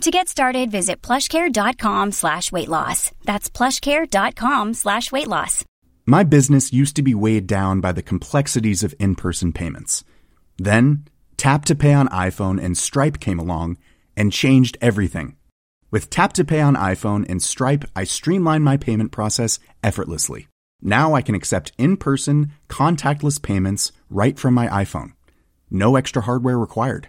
To get started, visit plushcare.com slash weight loss. That's plushcare.com slash weight loss. My business used to be weighed down by the complexities of in-person payments. Then, Tap to Pay on iPhone and Stripe came along and changed everything. With Tap to Pay on iPhone and Stripe, I streamlined my payment process effortlessly. Now I can accept in-person, contactless payments right from my iPhone. No extra hardware required.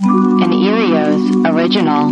An Erios original.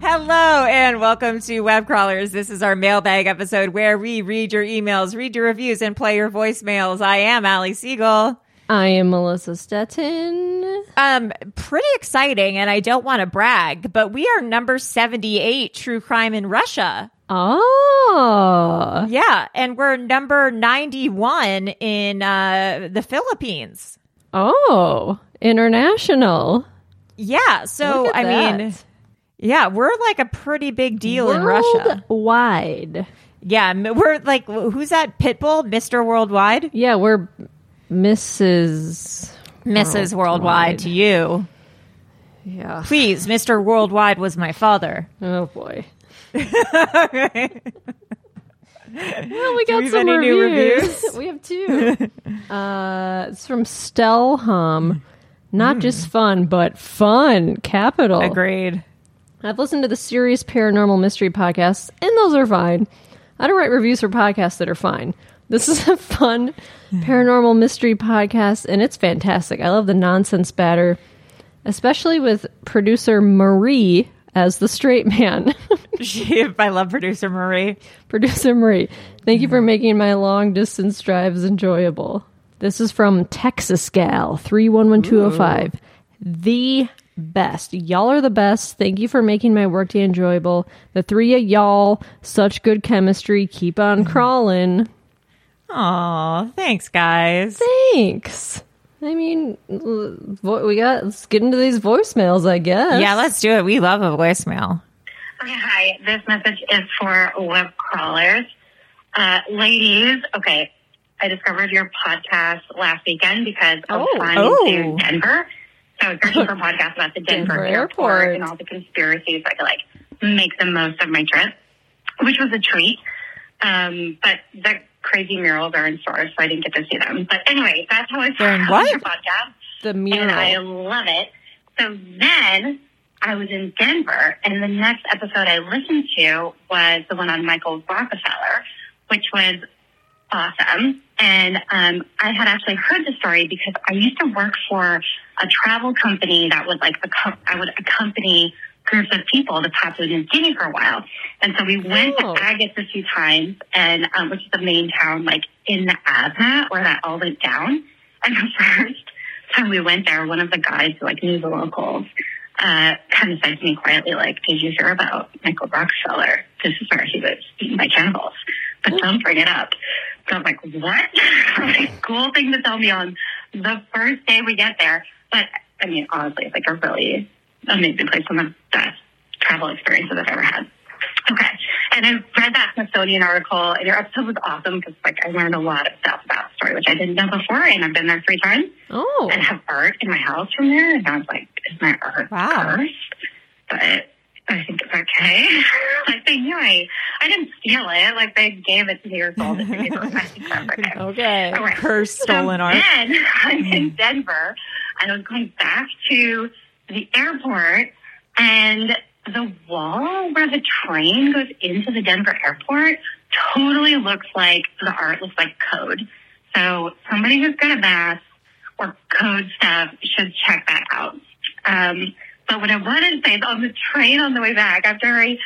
Hello and welcome to Web Crawlers. This is our mailbag episode where we read your emails, read your reviews, and play your voicemails. I am Ali Siegel. I am Melissa Stetten. Um, pretty exciting, and I don't want to brag, but we are number 78 true crime in Russia. Oh. Yeah, and we're number 91 in uh, the Philippines. Oh. International. Yeah, so I mean, yeah, we're like a pretty big deal in Russia. Worldwide. Yeah, we're like, who's that Pitbull, Mr. Worldwide? Yeah, we're Mrs. Mrs. Worldwide to you. Yeah. Please, Mr. Worldwide was my father. Oh boy. Well, we got we some reviews. reviews? we have two. uh, it's from Stelham. Not just fun, but fun. Capital. Agreed. I've listened to the serious paranormal mystery podcasts, and those are fine. I don't write reviews for podcasts that are fine. This is a fun paranormal mystery podcast, and it's fantastic. I love the nonsense batter, especially with producer Marie as the straight man. I love producer Marie. producer Marie, thank you for making my long distance drives enjoyable. This is from Texas Gal 311205. The best. Y'all are the best. Thank you for making my workday enjoyable. The three of y'all, such good chemistry. Keep on mm-hmm. crawling. Aw, thanks, guys. Thanks. I mean, l- we got, let's get into these voicemails, I guess. Yeah, let's do it. We love a voicemail. Okay, hi. This message is for web crawlers. Uh, ladies, okay, I discovered your podcast last weekend because I was Oh. flying Oh. to Denver. So I was searching for podcasts about the Denver, Denver airport, airport. and all the conspiracies so I could like make the most of my trip, which was a treat. Um, but the crazy murals are in stores, so I didn't get to see them. But anyway, that's how I found what? your podcast The and I love it. So then I was in Denver, and the next episode I listened to was the one on Michael Rockefeller, which was awesome. And um, I had actually heard the story because I used to work for a travel company that would like I would accompany groups of people to Papua New Guinea for a while. And so we went Oh. to Agats a few times, and um, which is the main town like in the Asmat where that all went down. And the first time we went there, one of the guys who like knew the locals uh, kind of said to me quietly, like, "Did you hear about Michael Rockefeller? This is where he was eaten by cannibals, but don't bring it up." So I'm like, "What? like, cool thing to tell me on the first day we get there." But I mean, honestly, it's like a really amazing place, of the best travel experiences I've ever had. Okay. And I read that Smithsonian article, and your episode was awesome because, like, I learned a lot of stuff about the story, which I didn't know before, and I've been there three times. Oh, And have art in my house from there, and I was like, is my art Wow. cursed? But I think it's okay. like, they knew I, I didn't steal it. Like, they gave it to me or sold it to me. I think that's okay. okay. All right. Cursed stolen so art. Then I'm in mm-hmm. Denver, and I was going back to the airport, and the wall where the train goes into the Denver airport totally looks like the art looks like code. So somebody who's good at math or code stuff should check that out. Um, but what I wanted to say is on the train on the way back, after I,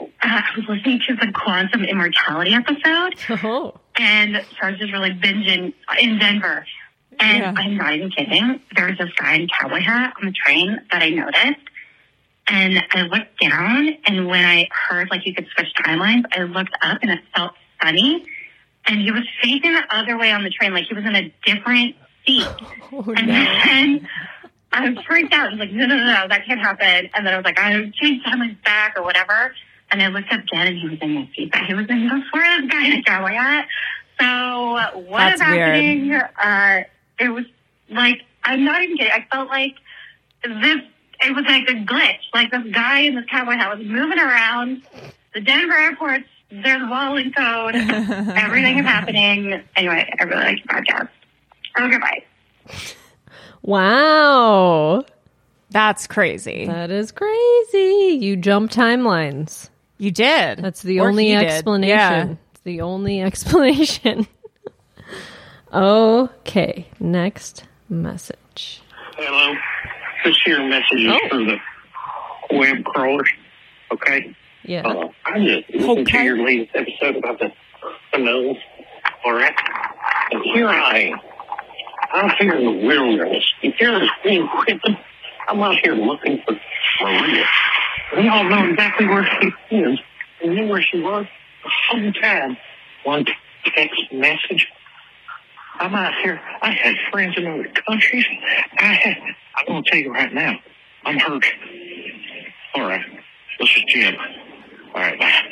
uh, I was listening to the quantum immortality episode, Oh, and so I was just really binging in Denver. And Yeah. I'm not even kidding. There was this guy in cowboy hat on the train that I noticed. And I looked down, and when I heard like you could switch timelines, I looked up and it felt funny. And he was facing the other way on the train, like he was in a different seat. oh And no. then I was freaked out. I was like, no, no, no, no, that can't happen. And then I was like, I changed timelines back or whatever. And I looked up again, and he was in the seat that he was in before this guy in a cowboy hat. So what That's is weird. happening? Uh, it was like I'm not even kidding. I felt like this. It was like a glitch. Like this guy in this cowboy hat was moving around. The Denver airport's there's wall and code. Everything is happening. Anyway, I really like your podcast. Oh, goodbye. Wow. That's crazy. That is crazy. You jump timelines. you did. That's the Or only explanation. Yeah. It's the only explanation. Okay, next message. Hello. This here message is Oh. for the web crawlers. Okay. Yeah. Uh, I just listened to your latest episode about the nose. All right. And here I am. I'm here in the wilderness. And here's Queen Quentin. I'm out here looking for Maria. We all know exactly where she is. We knew where she was the whole time. One text message. I'm out here. I had friends in other countries. I had. I'm going to tell you right now. I'm hurt. All right. This is Jim. All right. Bye.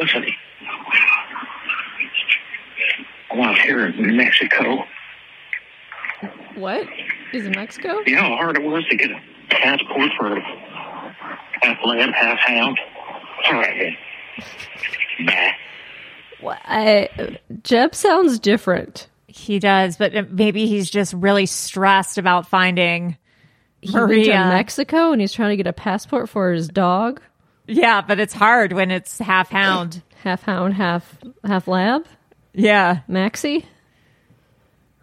Listen. I'm out here in New Mexico. What? Is it Mexico? You know how hard it was to get a passport for half lamb, half hound? All right, then. Bye. I, Jeb sounds different. He does, but maybe he's just really stressed about finding He went to Mexico and he's trying to get a passport for his dog. Yeah, but it's hard when it's half hound. Half hound, half half lab. Yeah. Maxie.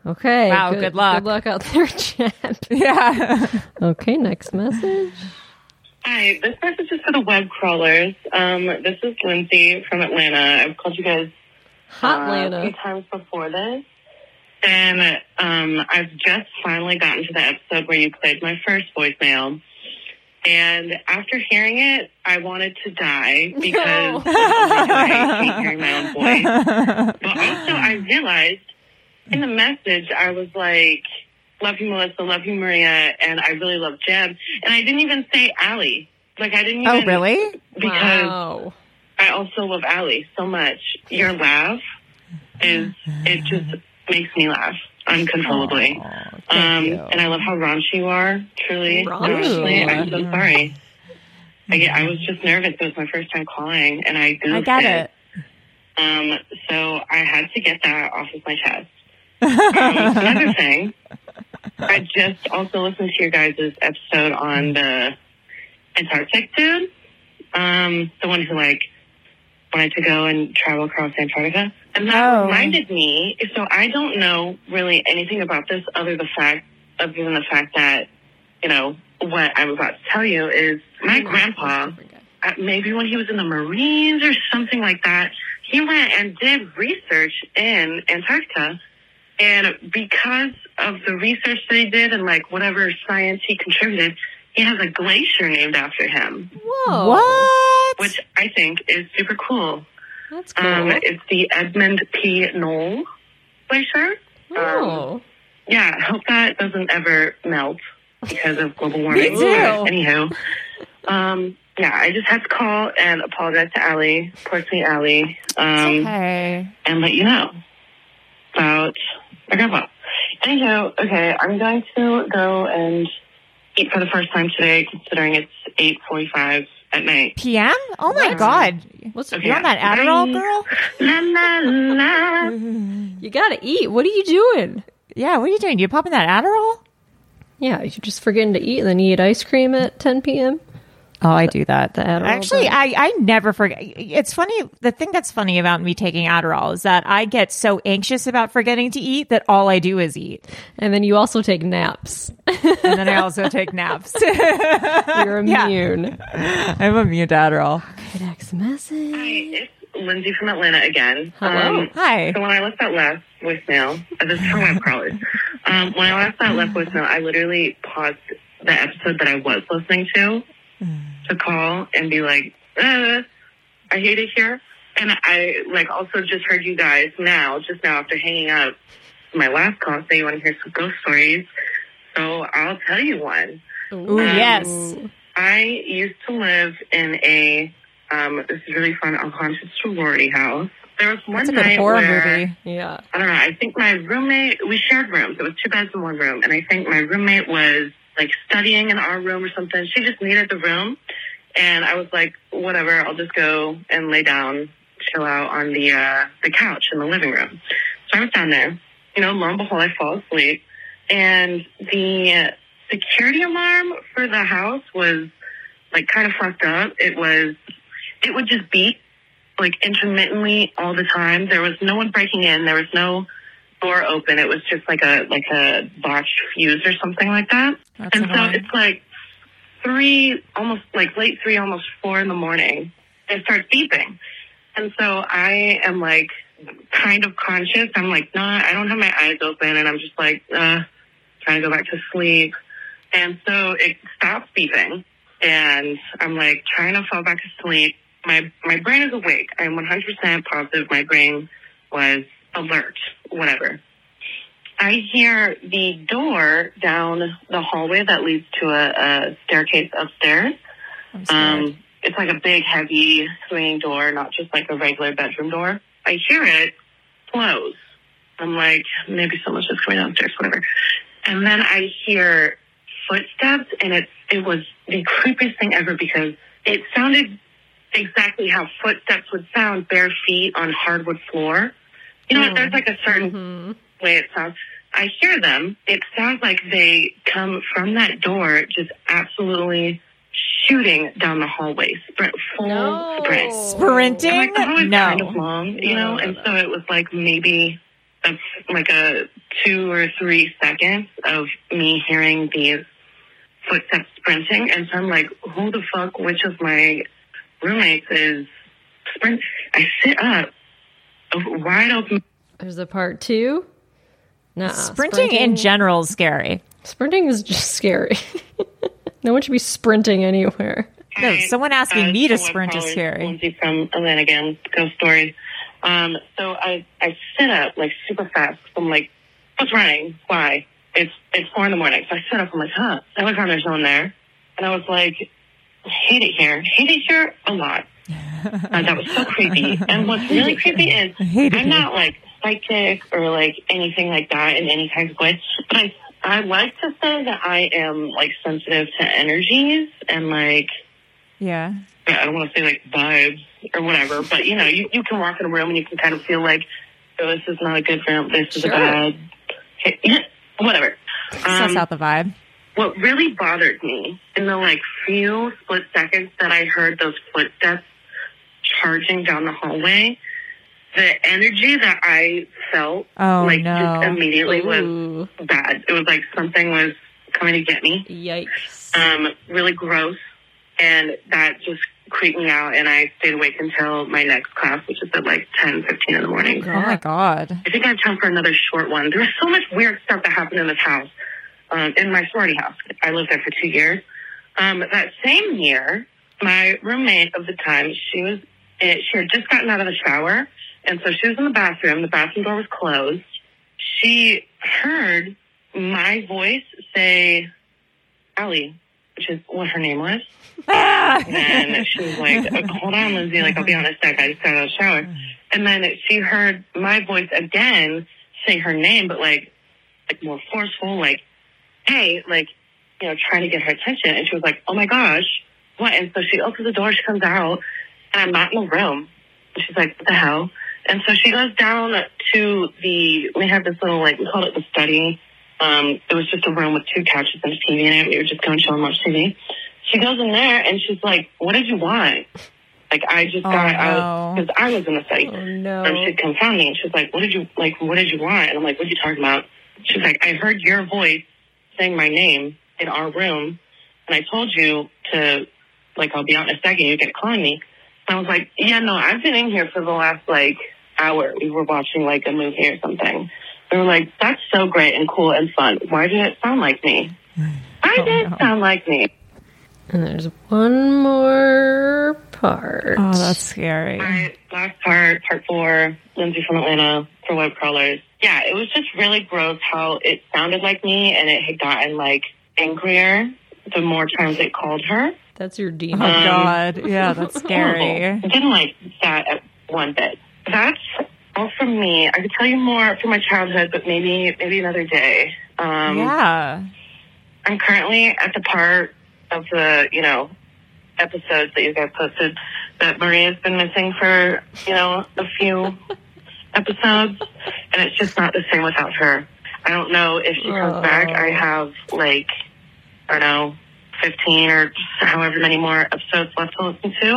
Okay. Wow, good luck. Good luck out there, Jeb. Yeah. Okay, next message. Hi, this message is for the web crawlers. Um, this is Lindsay from Atlanta. I've called you guys Hot uh, a few times before this. And um, I've just finally gotten to the episode where you played my first voicemail. And after hearing it, I wanted to die because I hate hearing my own voice. But also, I realized in the message, I was like, love you, Melissa, love you, Maria, and I really love Jeb. And I didn't even say Allie. Like, I didn't even. oh, really? Because Wow. I also love Allie so much. Your laugh is, it just makes me laugh uncontrollably. um, and I love how raunchy you are, truly. Honestly, I'm so sorry. I, get, I was just nervous. It was my first time calling, and I goofed I get it. Um, so I had to get that off of my chest. Um, another thing, I just also listened to your guys' episode on the Antarctic dude, um, the one who like wanted to go and travel across Antarctica, and that Oh. reminded me. So I don't know really anything about this other the fact, other than the fact that you know what I'm about to tell you is my grandpa uh, maybe when he was in the Marines or something like that, he went and did research in Antarctica. And because of the research that he did and like whatever science he contributed, he has a glacier named after him, Whoa. What? which I think is super cool. That's cool. Um, it's the Edmund P. Knoll glacier. Um, oh. yeah, I hope that doesn't ever melt because of global warming. Me too. Anywho, um, yeah, I just had to call and apologize to Allie, poor sweet Allie, um, okay. and let you know about my grandpa. Anyhow, okay, I'm going to go and eat for the first time today, considering it's 8:45 at night. PM? Oh my Wow. God. What's Okay. You on that Adderall, Bye. girl? La la la. You gotta eat. What are you doing? Yeah, what are you doing? You popping that Adderall? Yeah, you're just forgetting to eat, and then you eat ice cream at 10 p.m. Oh, I do that. The Adderall Actually, bug. I, I never forget. It's funny. The thing that's funny about me taking Adderall is that I get so anxious about forgetting to eat that all I do is eat. And then you also take naps. And then I also take naps. You're Yeah. immune. I'm immune to Adderall. Next message. Hi, it's Lindsay from Atlanta again. Hello. Um, Hi. So when I left that last voicemail, this is from web crawlers. Um, when I left that last voicemail, I literally paused the episode that I was listening to to call and be like, uh, I hate it here. And I like also just heard you guys now, just now after hanging up my last call, say you want to hear some ghost stories. So I'll tell you one. Ooh, Um, yes. I used to live in a um, this is really fun, a haunted sorority house. There was one That's a night horror where, movie. Yeah. I don't know. I think my roommate. We shared rooms. It was two beds in one room, and I think my roommate was like studying in our room or something. She just needed the room, and I was like, whatever. I'll just go and lay down, chill out on the uh, the couch in the living room. So I was down there. You know, lo and behold, I fall asleep, and the security alarm for the house was like kind of fucked up. It was. It would just beep like intermittently all the time. There was no one breaking in. There was no door open. It was just like a like a botched fuse or something like that. That's and so it's like three, almost like late three, almost four in the morning. It starts beeping, and so I am like kind of conscious. I'm like, nah, I don't have my eyes open, and I'm just like, uh, trying to go back to sleep. And so it stops beeping, and I'm like trying to fall back to sleep. My my brain is awake. I'm 100% positive my brain was alert. Whatever. I hear the door down the hallway that leads to a, a staircase upstairs. Um, it's like a big, heavy swinging door, not just like a regular bedroom door. I hear it close. I'm like, maybe someone's just coming downstairs, whatever. And then I hear footsteps, and it it was the creepiest thing ever because it sounded exactly how footsteps would sound, bare feet on hardwood floor. You know, there's like a certain hmm way it sounds. I hear them. It sounds like they come from that door, just absolutely shooting down the hallway, sprint, full No. sprint. Sprinting? And, like the hallway's No. kind of long, you No, know, no, and so it was like maybe a, like a two or three seconds of me hearing these footsteps sprinting, and so I'm like, who the fuck? Which of my roommates is sprint? I sit up, wide open. There's a part two. Nah, sprinting, in general is scary. Sprinting is just scary. no one should be sprinting anywhere. No, someone asking me to sprint is scary. Lindsay from Atlanta again, ghost story. Um, so I, I sit up like super fast. I'm like, what's running? Why? It's it's four in the morning. So I sit up. I'm like, huh? I look around. There's no one there. And I was like, hate it here. Hate it here a lot. Uh, that was so creepy. And what's really creepy is I'm not like psychic or like anything like that in any kind of way. But I I like to say that I am like sensitive to energies and like Yeah. I don't want to say like vibes or whatever, but you know, you, you can walk in a room and you can kind of feel like, oh, this is not a good room. This is a bad, whatever. Suss Um, out the vibe. what really bothered me in the like few split seconds that I heard those footsteps charging down the hallway, the energy that I felt Oh, like no. just immediately was Ooh, bad. It was like something was coming to get me yikes. um, really gross, and that just creeped me out. And I stayed awake until my next class, which is at like ten fifteen in the morning. Oh my god. I think I have time for another short one. There was so much weird stuff that happened in this house, um, in my sorority house. I lived there for two years. Um, that same year, my roommate of the time, she was eh, she had just gotten out of the shower, and so she was in the bathroom. The bathroom door was closed. She heard my voice say, "Allie," which is what her name was. Ah! and then she was like, "Oh, "Hold on, Lindsay. Like, I'll be on a sec. I just got out of the shower." And then she heard my voice again say her name, but like, like more forceful, like, "Hey," like, you know, trying to get her attention. And she was like, "Oh my gosh, what?" And so she opens the door. She comes out, and I'm not in the room. And she's like, "What the hell?" And so she goes down to the. We have this little like we called it the study. Um, it was just a room with two couches and a TV in it. We were just going to chill and watch TV. She goes in there and she's like, "What did you want?" Like I just Oh, got no. out because I was in the study. Oh no. And she's confounding. And she's like, "What did you like? What did you want?" And I'm like, "What are you talking about?" She's like, "I heard your voice saying my name in our room, and I told you to like I'll be out in a second. You get calling me." And I was like, "Yeah, no, I've been in here for the last like hour. We were watching like a movie or something." We were like, "That's so great and cool and fun. Why did it sound like me? Why did it oh, sound like me?" And there's one more part. Oh, that's scary. All right, last part, part four, Lindsay from Atlanta for web crawlers. Yeah, it was just really gross how it sounded like me and it had gotten like angrier the more times it called her. That's your demon. Oh demon. God, yeah, that's scary. Horrible. Didn't like that at one bit. That's all from me. I could tell you more from my childhood, but maybe maybe another day. Um, Yeah. I'm currently at the part of the, you know, episodes that you guys posted that Maria's been missing for, you know, a few episodes, and it's just not the same without her. I don't know if she comes back. I have like, I don't know, 15 or however many more episodes left to listen to.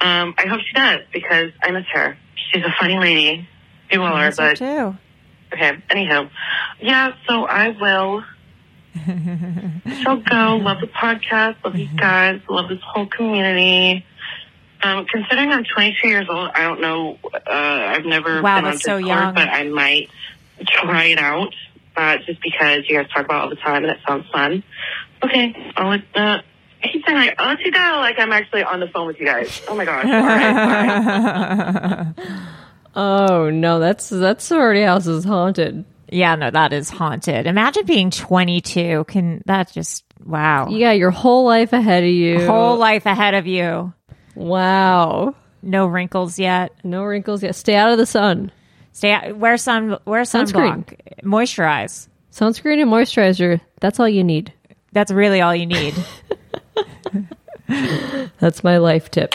Um, I hope she does because I miss her. She's a funny lady. You all are, but too. Okay. Anyhow, yeah. So I will. shall go. Love the podcast. Love you guys. Love this whole community. Um, considering I'm 22 years old, I don't know. Uh, I've never Wow, been on that's so Discord, young. but I might try it out. Uh, just because you guys talk about it all the time and it sounds fun. Okay, I'll let. Uh, I keep saying like, I'll let you know. Like I'm actually on the phone with you guys. Oh my gosh. All right, bye. Oh no, that's that's sorority house is haunted. yeah, no, that is haunted. Imagine being 22. Can that just wow? You got your whole life ahead of you. Whole life ahead of you. Wow. No wrinkles yet. No wrinkles yet. Stay out of the sun. Stay out, wear sun wear Sunscreen. sunblock. Moisturize. Sunscreen and moisturizer. That's all you need. That's really all you need. That's my life tip.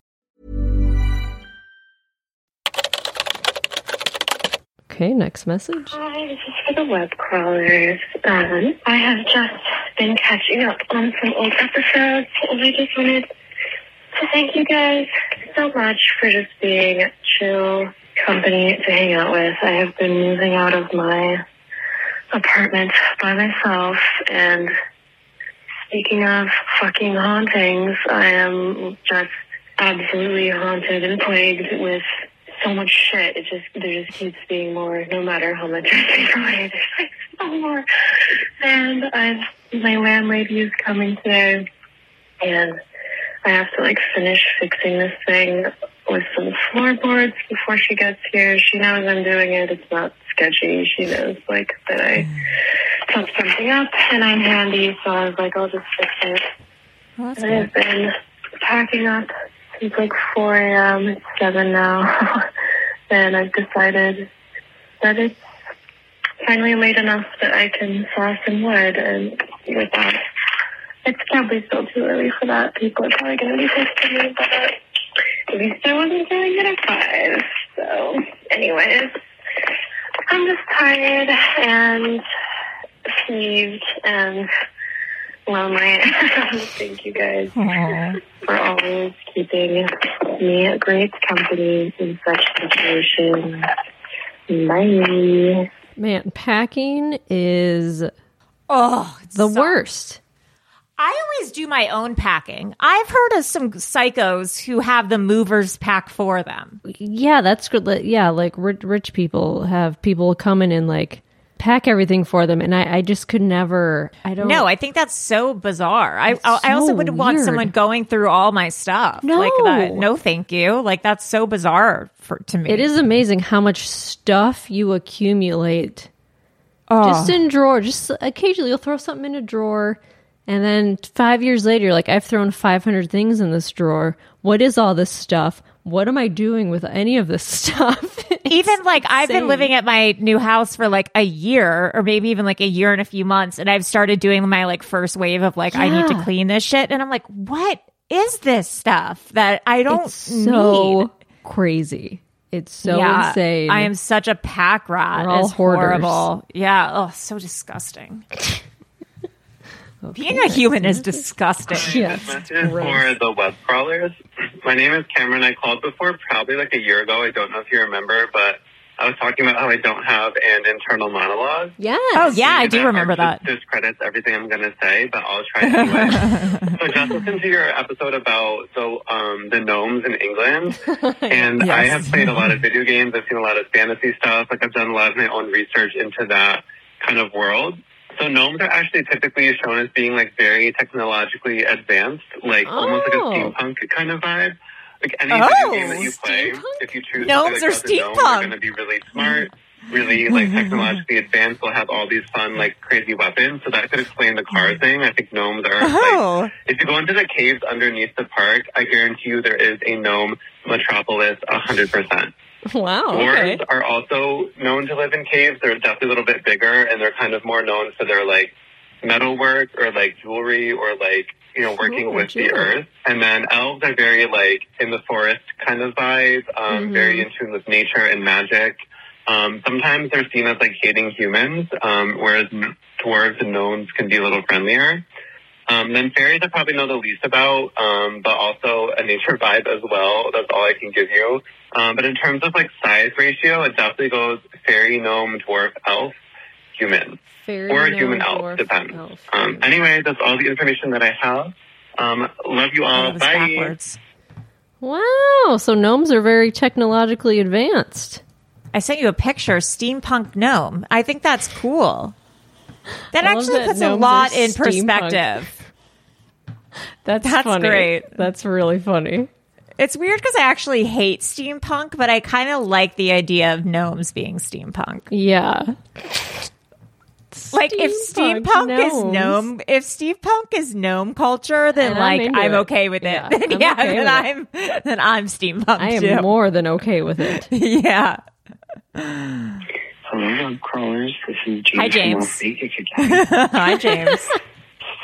Okay, next message. Hi, this is for the web crawlers. Um, I have just been catching up on some old episodes, and I just wanted to thank you guys so much for just being chill company to hang out with. I have been moving out of my apartment by myself, and speaking of fucking hauntings, I am just absolutely haunted and plagued with so much shit. It just there just keeps being more. No matter how much I take away, there's like so more. And I've my landlady is coming today, and I have to like finish fixing this thing with some floorboards before she gets here. She knows I'm doing it. It's not sketchy. She knows like that I fucked something up, and I'm handy, so I was like, I'll just fix it. Well, And I've been packing up since like 4 a.m. It's 7 now. and I've decided that it's finally late enough that I can saw some wood. And with that, it's probably still too early for that. People are probably going to be pissed at me, but at least I wasn't doing it at 5. So, anyways, I'm just tired and peeved and lonely. Thank you guys for always keeping me a great company in such situations. Bye. Man, packing is Oh, the so- worst. I always do my own packing. I've heard of some psychos who have the movers pack for them. Yeah, that's good. Yeah, like rich, rich people have people coming in like pack everything for them, and I, I just could never. I don't. No, I think that's so bizarre. I I, I also wouldn't want someone going through all my stuff. No. like that. No, thank you. Like that's so bizarre for to me. It is amazing how much stuff you accumulate Oh. just in drawer. Just occasionally, you'll throw something in a drawer, and then five years later, you're like, I've thrown 500 things in this drawer. What is all this stuff? What am I doing with any of this stuff? even like I've been living at my new house for like a year or maybe even like a year and a few months and I've started doing my like first wave of like I need to clean this shit and I'm like what is this stuff that I don't it's so need? crazy. It's so yeah, insane. I am such a pack rat. We're all it's hoarders. horrible. Yeah. Oh, so disgusting. Being a human is disgusting. Yes. Message for the web crawlers. My name is Cameron. I called before, probably like a year ago. I don't know if you remember, but I was talking about how I don't have an internal monologue. Yes. Oh yeah, I do remember that. Discredits everything I'm going to say, but I'll try anyway. so just listen to your episode about the um, the gnomes in England, and I have played a lot of video games. I've seen a lot of fantasy stuff. Like I've done a lot of my own research into that kind of world. So gnomes are actually typically shown as being like very technologically advanced, like almost like a Oh. steampunk kind of vibe. Like any Oh, video game that you play, steampunk? if you choose Gnomes to are like, a gnome, steampunk. they're going to be really smart, really like mm-hmm. technologically advanced. They'll have all these fun like crazy weapons. So that could explain the car mm-hmm. thing. I think gnomes are like Oh. if you go into the caves underneath the park, I guarantee you there is a gnome metropolis a hundred percent. Wow. Okay. Are also known to live in caves. They're definitely a little bit bigger and they're kind of more known for their like metalwork or like jewelry or like, you know, working Ooh, with the earth. And then elves are very like in the forest kind of vibe, um, Mhm. very in tune with nature and magic. Um, sometimes they're seen as like hating humans, um, whereas dwarves and gnomes can be a little friendlier. Um, then fairies I probably know the least about, um, but also a nature vibe as well. That's all I can give you. Um, but in terms of like size ratio, it definitely goes fairy, gnome, dwarf, elf, human, Fairy, or gnome, human elf, dwarf, depends. elf. Um, anyway, that's all the information that I have. Um, love you all. Bye. backwards. Wow. So gnomes are very technologically advanced. I sent you a picture, steampunk gnome. I think that's cool. That I actually that puts a lot in steampunk. perspective. That's, That's funny. great. That's really funny. It's weird because I actually hate steampunk, but I kind of like the idea of gnomes being steampunk. Yeah. Like if Steampunk steampunk is gnome, if steampunk is gnome culture, then And I'm like I'm it. okay with it. Yeah, Then I'm yeah, okay then with I'm then I'm steampunk I am too. more than okay with it. yeah. Hello, web crawlers. This is James, Hi, from James. Las Vegas again. Hi, James.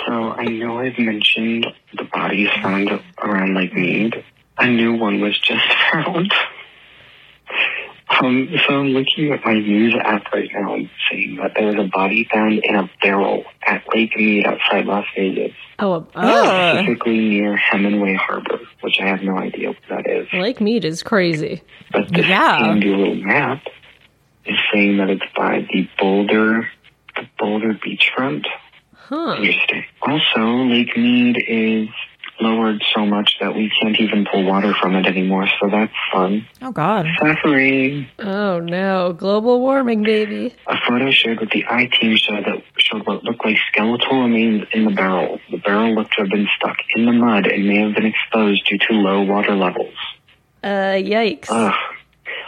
So I know I've mentioned the bodies found around Lake Mead. A new one was just found. Um, so I'm looking at my news app right now and seeing that there was a body found in a barrel at Lake Mead outside Las Vegas, Oh, uh, specifically near Hemenway Harbor, which I have no idea what that is. Lake Mead is crazy. But this Yeah. handy little map is saying that it's by the Boulder, the Boulder beachfront. Huh. Interesting. Also, Lake Mead is lowered so much that we can't even pull water from it anymore, so that's fun. Oh God. Suffering. Oh no, global warming, baby. A photo shared with the I team showed that showed what looked like skeletal remains in the barrel. The barrel looked to have been stuck in the mud and may have been exposed due to low water levels. Uh, yikes. Ugh.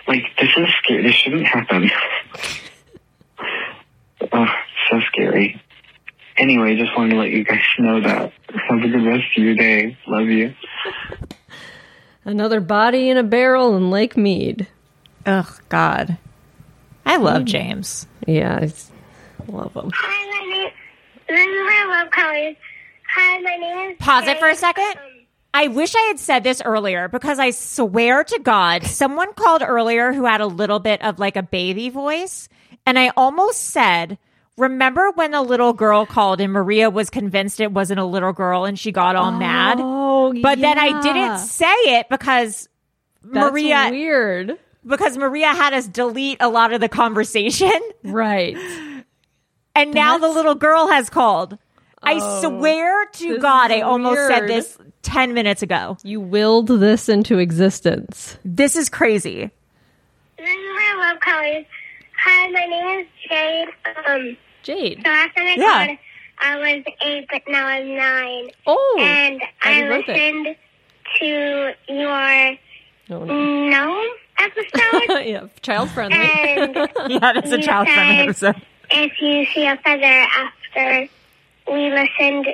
Like, this is scary. This shouldn't happen. Ugh, so scary. Anyway, just wanted to let you guys know that. Have a good rest of your day. Love you. Another body in a barrel in Lake Mead. Ugh, God. I love James. Yeah, I love him. Hi, my name. This is my web crawlers. Hi, my name is. Pause it for a second. Um, I wish I had said this earlier because I swear to God, someone called earlier who had a little bit of like a baby voice. And I almost said, Remember when a little girl called and Maria was convinced it wasn't a little girl and she got all mad? Oh, But then I didn't say it because That's Maria weird. because Maria had us delete a lot of the conversation. Right. And now the little girl has called. I Oh, swear to God, is I almost said this 10 minutes ago. You willed this into existence. This is crazy. This is my web crawlers. Hi, my name is Jade. Um, Jade. so last time I Yeah. called, I was eight, but now I'm nine. Oh. and I birthday. listened to your Oh, no. gnome episode. yeah, child friendly. And Yeah, that's a You child friendly said- episode. if you see a feather after we listened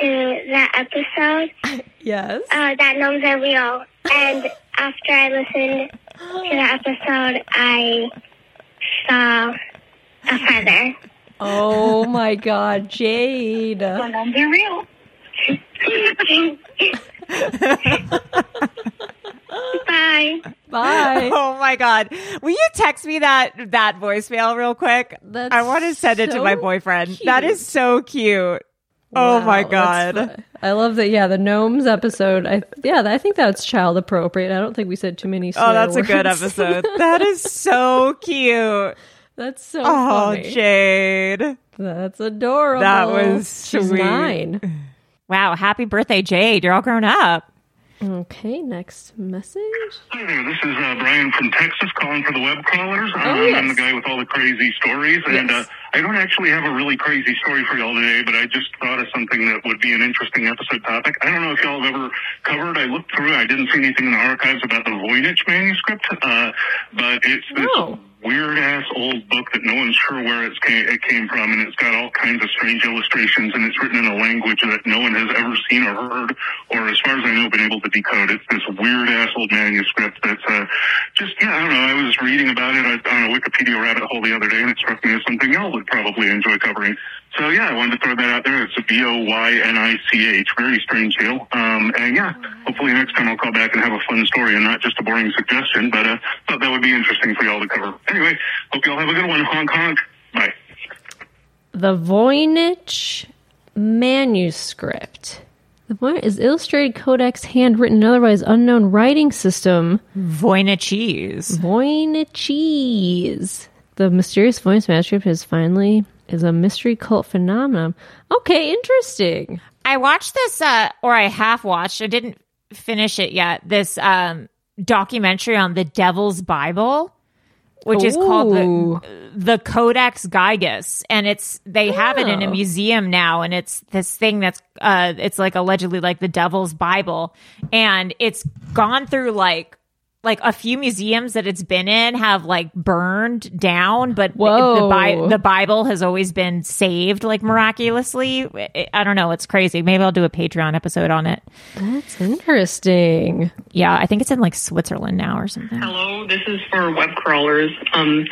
to that episode, yes. uh, that gnomes are real. And after I listened to the episode, I saw a feather. Oh my God, Jade. The gnomes are real. Bye. Bye. Oh my God. Will you text me that that voicemail real quick? That's I want to send it to my boyfriend. cute. That is so cute. oh Wow, my God. I love that. Yeah, the gnomes episode. I yeah, I think that's child appropriate. I don't think we said too many. Oh, that's swear a good episode. that is so cute. That's so Oh, funny. Jade. That's adorable. That was She's sweet. nine. Wow. Happy birthday, Jade. You're all grown up. Okay, next message. Hi there, this is uh, Brian from Texas calling for the web crawlers. Um, Oh, yes. I'm the guy with all the crazy stories, and Yes. uh, I don't actually have a really crazy story for y'all today, but I just thought of something that would be an interesting episode topic. I don't know if y'all have ever covered. I looked through. I didn't see anything in the archives about the Voynich manuscript, uh, but it's this No. Weird ass old book that no one's sure where it's came, it came from, and it's got all kinds of strange illustrations, and it's written in a language that no one has ever seen or heard, or as far as I know, been able to decode. It's this weird ass old manuscript that's uh, just yeah, I don't know. I was reading about it on a Wikipedia rabbit hole the other day, and it struck me as something y'all would probably enjoy covering. So yeah, I wanted to throw that out there. It's V O Y N I C H. Very strange deal. Um, and yeah, hopefully next time I'll call back and have a fun story and not just a boring suggestion. But uh, thought that would be interesting for y'all to cover. Anyway, hope y'all have a good one. Honk honk. Bye. The Voynich manuscript. The Voynich is illustrated codex, handwritten, otherwise unknown writing system. Voynich Voynich. The mysterious Voynich manuscript is finally is a mystery cult phenomenon. Okay, interesting. I watched this, uh, or I half watched. I didn't finish it yet. This um, documentary on the Devil's Bible, which is called the, the Codex Gigas, and it's they have it in a Oh. museum now, and it's this thing that's uh, it's like allegedly like the Devil's Bible, and it's gone through like. Like a few museums that it's been in have like burned down, but the, Whoa. Bi- the Bible has always been saved like miraculously. I- I don't know. It's crazy. Maybe I'll do a Patreon episode on it. That's interesting. Yeah, I think it's in like Switzerland now or something. Hello, this is for web crawlers. Um,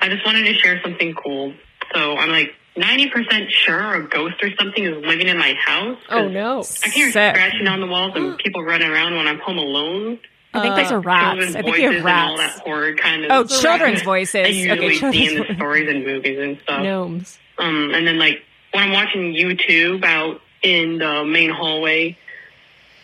I just wanted to share something cool. So I'm like 90% sure a ghost or something is living in my house. Oh no. I hear Sick. scratching on the walls and people running around when I'm home alone. I think those are rats. I think you have and all rats. that horror kind of. Oh, children's voices. I Okay, usually see in the stories and movies and stuff. Gnomes. Um, and then like when I'm watching YouTube out in the main hallway,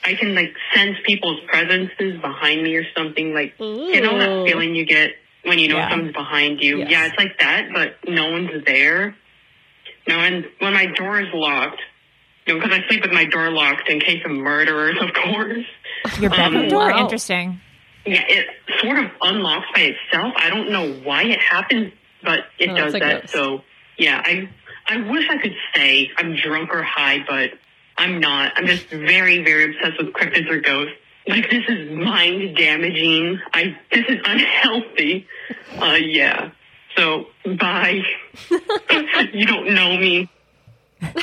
I can like sense people's presences behind me or something. Like you know that feeling you get when you know Yeah. someone's behind you. Yes. Yeah, it's like that, but no one's there. No, and when my door is locked, you know, because I sleep with my door locked in case of murderers, of course. Your bedroom Um, door? wow. Interesting. Yeah, it sort of unlocks by itself. I don't know why it happens, but it Oh, does that. ghost. So yeah, I I wish I could say I'm drunk or high, but I'm not. I'm just very, very obsessed with cryptids or ghosts. Like this is mind damaging. I this is unhealthy. Uh yeah. So bye. you don't know me.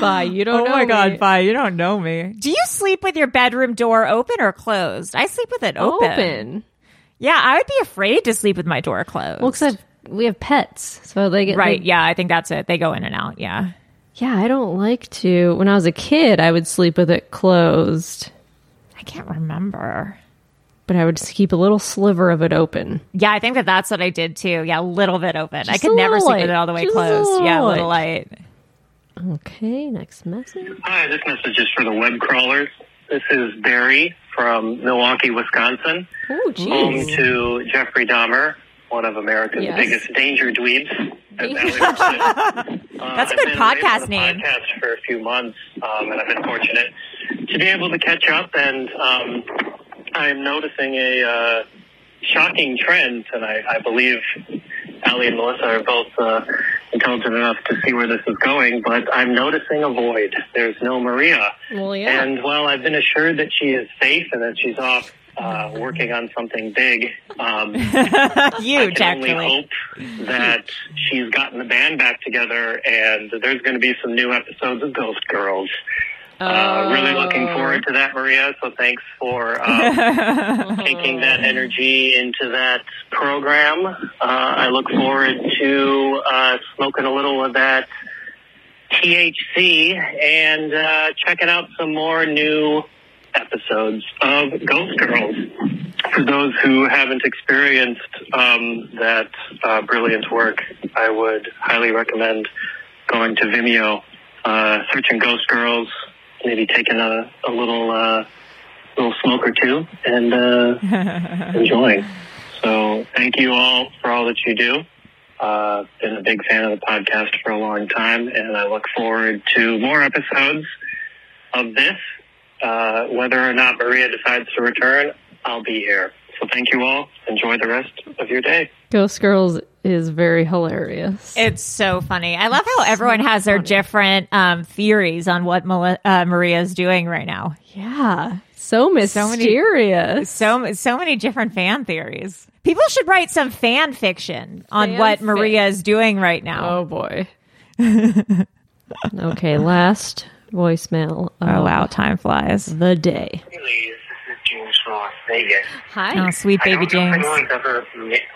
Bye. You don't Oh know my god, me. bye. You don't know me. Do you sleep with your bedroom door open or closed? I sleep with it open. Open. Yeah, I would be afraid to sleep with my door closed. Well, because we have pets, so they get right. they- yeah, I think that's it. They go in and out. Yeah. yeah, I don't like to. When I was a kid, I would sleep with it closed, I can't remember. But I would just keep a little sliver of it open. Yeah, I think that that's what I did too. Yeah, a little bit open. I could never little sleep with it all the way Just closed. little yeah, a little light. Okay, next message. Hi, this message is for the web crawlers. This is Barry from Milwaukee, Wisconsin, Oh, home jeez. to Jeffrey Dahmer, one of America's Yes. biggest danger dweebs. as Allie would say. Uh, That's a I've good been away from podcast the name. Podcast for a few months, um, and I've been fortunate to be able to catch up. And um, I'm noticing a uh, shocking trend, and I, I believe Allie and Melissa are both uh, intelligent enough to see where this is going. But I'm noticing a void. There's no Maria. Well, yeah. And while I've been assured that she is safe and that she's off uh, working on something big, um, I can only actually. hope that she's gotten the band back together and there's going to be some new episodes of Ghost Girls. Uh, really looking Oh. forward to that, Maria. So thanks for um, taking that energy into that program. Uh, I look forward to uh, smoking a little of that THC and uh, checking out some more new episodes of Ghost Girls. For those who haven't experienced um, that uh, brilliant work, I would highly recommend going to Vimeo, uh, searching Ghost Girls, maybe taking a, a little uh, little smoke or two, and uh, enjoying. So thank you all for all that you do. Uh, been a big fan of the podcast for a long time, and I look forward to more episodes of this. Uh, whether or not Maria decides to return, I'll be here. So thank you all. Enjoy the rest of your day. Ghost Girls is very hilarious. It's so funny. I love how everyone has their different um, theories on what Mel- uh, Maria's doing right now. yeah, so So many- mysterious. So so many different fan theories. People should write some fan fiction on Fan what fic. Maria is doing right now. oh boy. okay, last voicemail. Oh, of wow, time flies. The day. Hey, ladies. This is James from Las Vegas. Hi. Oh, sweet baby I don't know James. if anyone's ever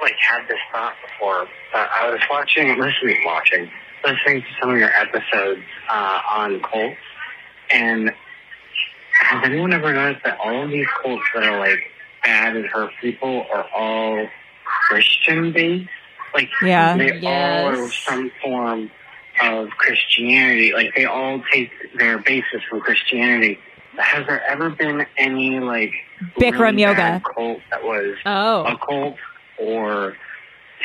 like had this thought before, but I was watching, listening, watching, listening to some of your episodes uh, on cults, and has anyone ever noticed that all of these cults that are like bad and hurt people are all Christian based? Like, Yeah. they all are some form of Christianity. Like, they all take their basis from Christianity. Has there ever been any like Bikram really yoga. cult that was Oh, occult or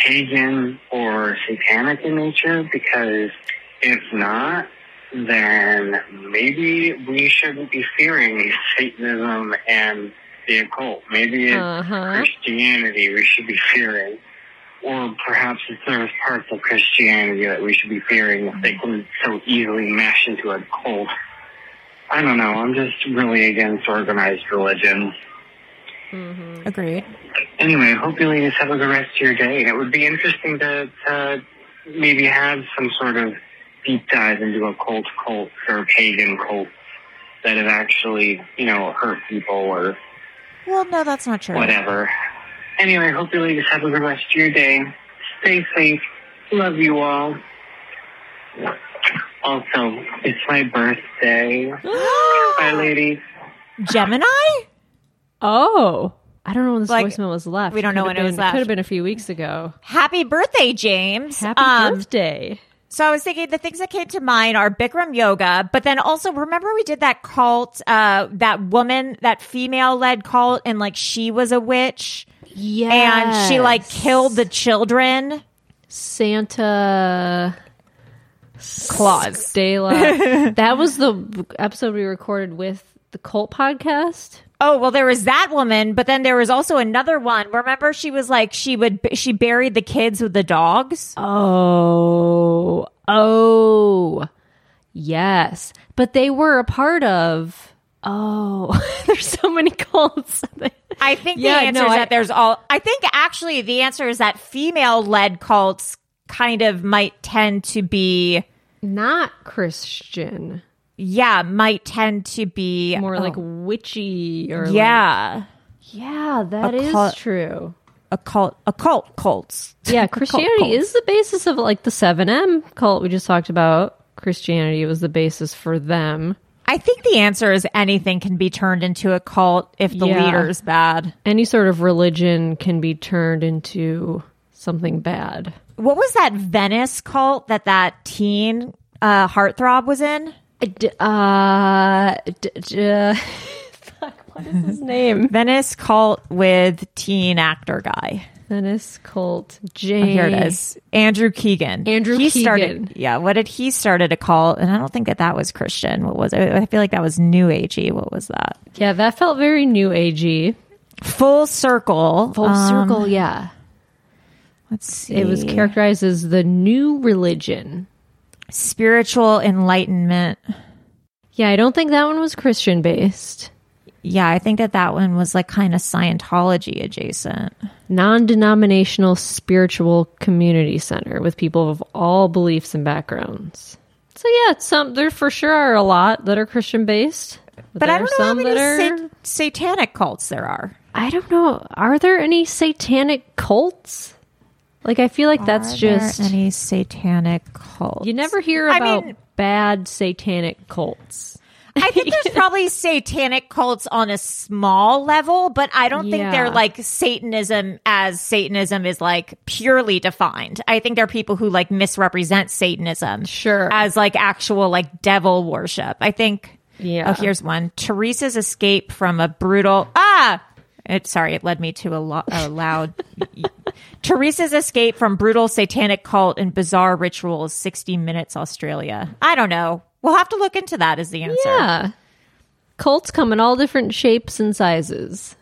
pagan or satanic in nature? Because if not, then maybe we shouldn't be fearing Satanism and the occult. Maybe it's Uh-huh. Christianity we should be fearing. Or perhaps there's parts of Christianity that we should be fearing if they can so easily mash into a cult. I don't know. I'm just really against organized religion. Mm-hmm. Agreed. Anyway, hope you ladies have a good rest of your day. It would be interesting to, to maybe have some sort of deep dive into a cult cult or pagan cults that have actually, you know, hurt people or Well, no, that's not true. whatever. Anyway, hope you ladies have a good rest of your day. Stay safe. Love you all. Also, it's my birthday. Bye, ladies. Gemini? Oh. I don't know when this Like, voicemail was left. we don't know when it was been- left. Could have been a few weeks ago. Happy birthday, James. Happy Um, birthday. So I was thinking the things that came to mind are Bikram yoga, but then also remember we did that cult, uh, that woman, that female led cult, and like she was a witch. Yeah. And she like killed the children. Santa Claus. Dayla. that was the episode we recorded with the cult podcast. Oh, well, there was that woman, but then there was also another one. Remember, she was like, she would, she buried the kids with the dogs. Oh, oh, yes. But they were a part of. Oh, there's so many cults. I think Yeah, the answer no, is I- that there's all, I think actually the answer is that female led cults kind of might tend to be, Not Christian. Yeah, might tend to be More oh, like witchy or like- yeah, yeah, that A is cult- true. occult, occult cults. Yeah, Occult Christianity cults. is the basis of like the 7M cult we just talked about. Christianity was the basis for them. I think the answer is anything can be turned into a cult if the Yeah. leader's bad. Any sort of religion can be turned into something bad. What was that Venice cult that that teen uh, heartthrob was in? D- uh, d- d- fuck, what is his name? Venice cult with teen actor guy. Venice cult. Oh, Jane. here it is. Andrew Keegan. Andrew he Keegan. started. Yeah. What did he started a cult? And I don't think that that was Christian. What was it? I feel like that was New Agey. What was that? Yeah, that felt very new agey. Full circle. Full Um, circle, yeah. Let's see. It was characterized as the new religion. Spiritual enlightenment. Yeah, I don't think that one was Christian based. Yeah, I think that that one was like kind of Scientology adjacent. Non denominational spiritual community center with people of all beliefs and backgrounds. So, yeah, some there for sure are a lot that are Christian based. But I don't know how some many that are. sat- satanic cults there are. I don't know. Are there any satanic cults? Like, I feel like that's Are there just. any satanic cult. You never hear I about mean- bad satanic cults. I think there's probably satanic cults on a small level, but I don't think they're like Satanism as Satanism is like purely defined. I think there are people who like misrepresent Satanism Sure. as like actual like devil worship. I think. Yeah. Oh, here's one. Teresa's escape from a brutal ah. It, sorry, it led me to a, lo- a loud. Teresa's escape from brutal satanic cult and bizarre rituals. Sixty Minutes, Australia. I don't know. We'll have to look into that. As the answer. Yeah. Cults come in all different shapes and sizes.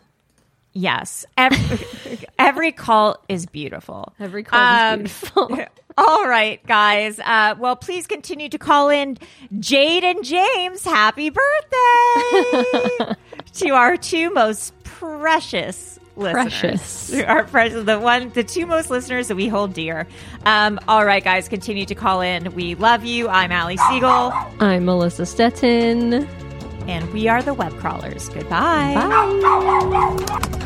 Yes. Every, every cult is beautiful. Every cult Um, is beautiful. All right, guys. Uh, well, please continue to call in Jade and James. Happy birthday to our two most precious listeners. Precious. Our precious, the one, the two most listeners that we hold dear. Um, all right, guys, continue to call in. We love you. I'm Allie Siegel, I'm Melissa Stetten. and we are the web crawlers. Goodbye. An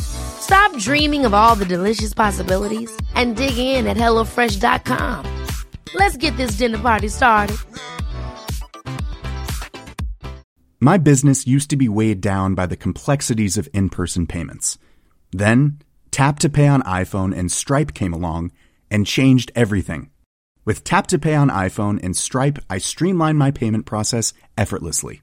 Stop dreaming of all the delicious possibilities and dig in at HelloFresh.com. Let's get this dinner party started. My business used to be weighed down by the complexities of in person payments. Then, Tap to Pay on iPhone and Stripe came along and changed everything. With Tap to Pay on iPhone and Stripe, I streamlined my payment process effortlessly.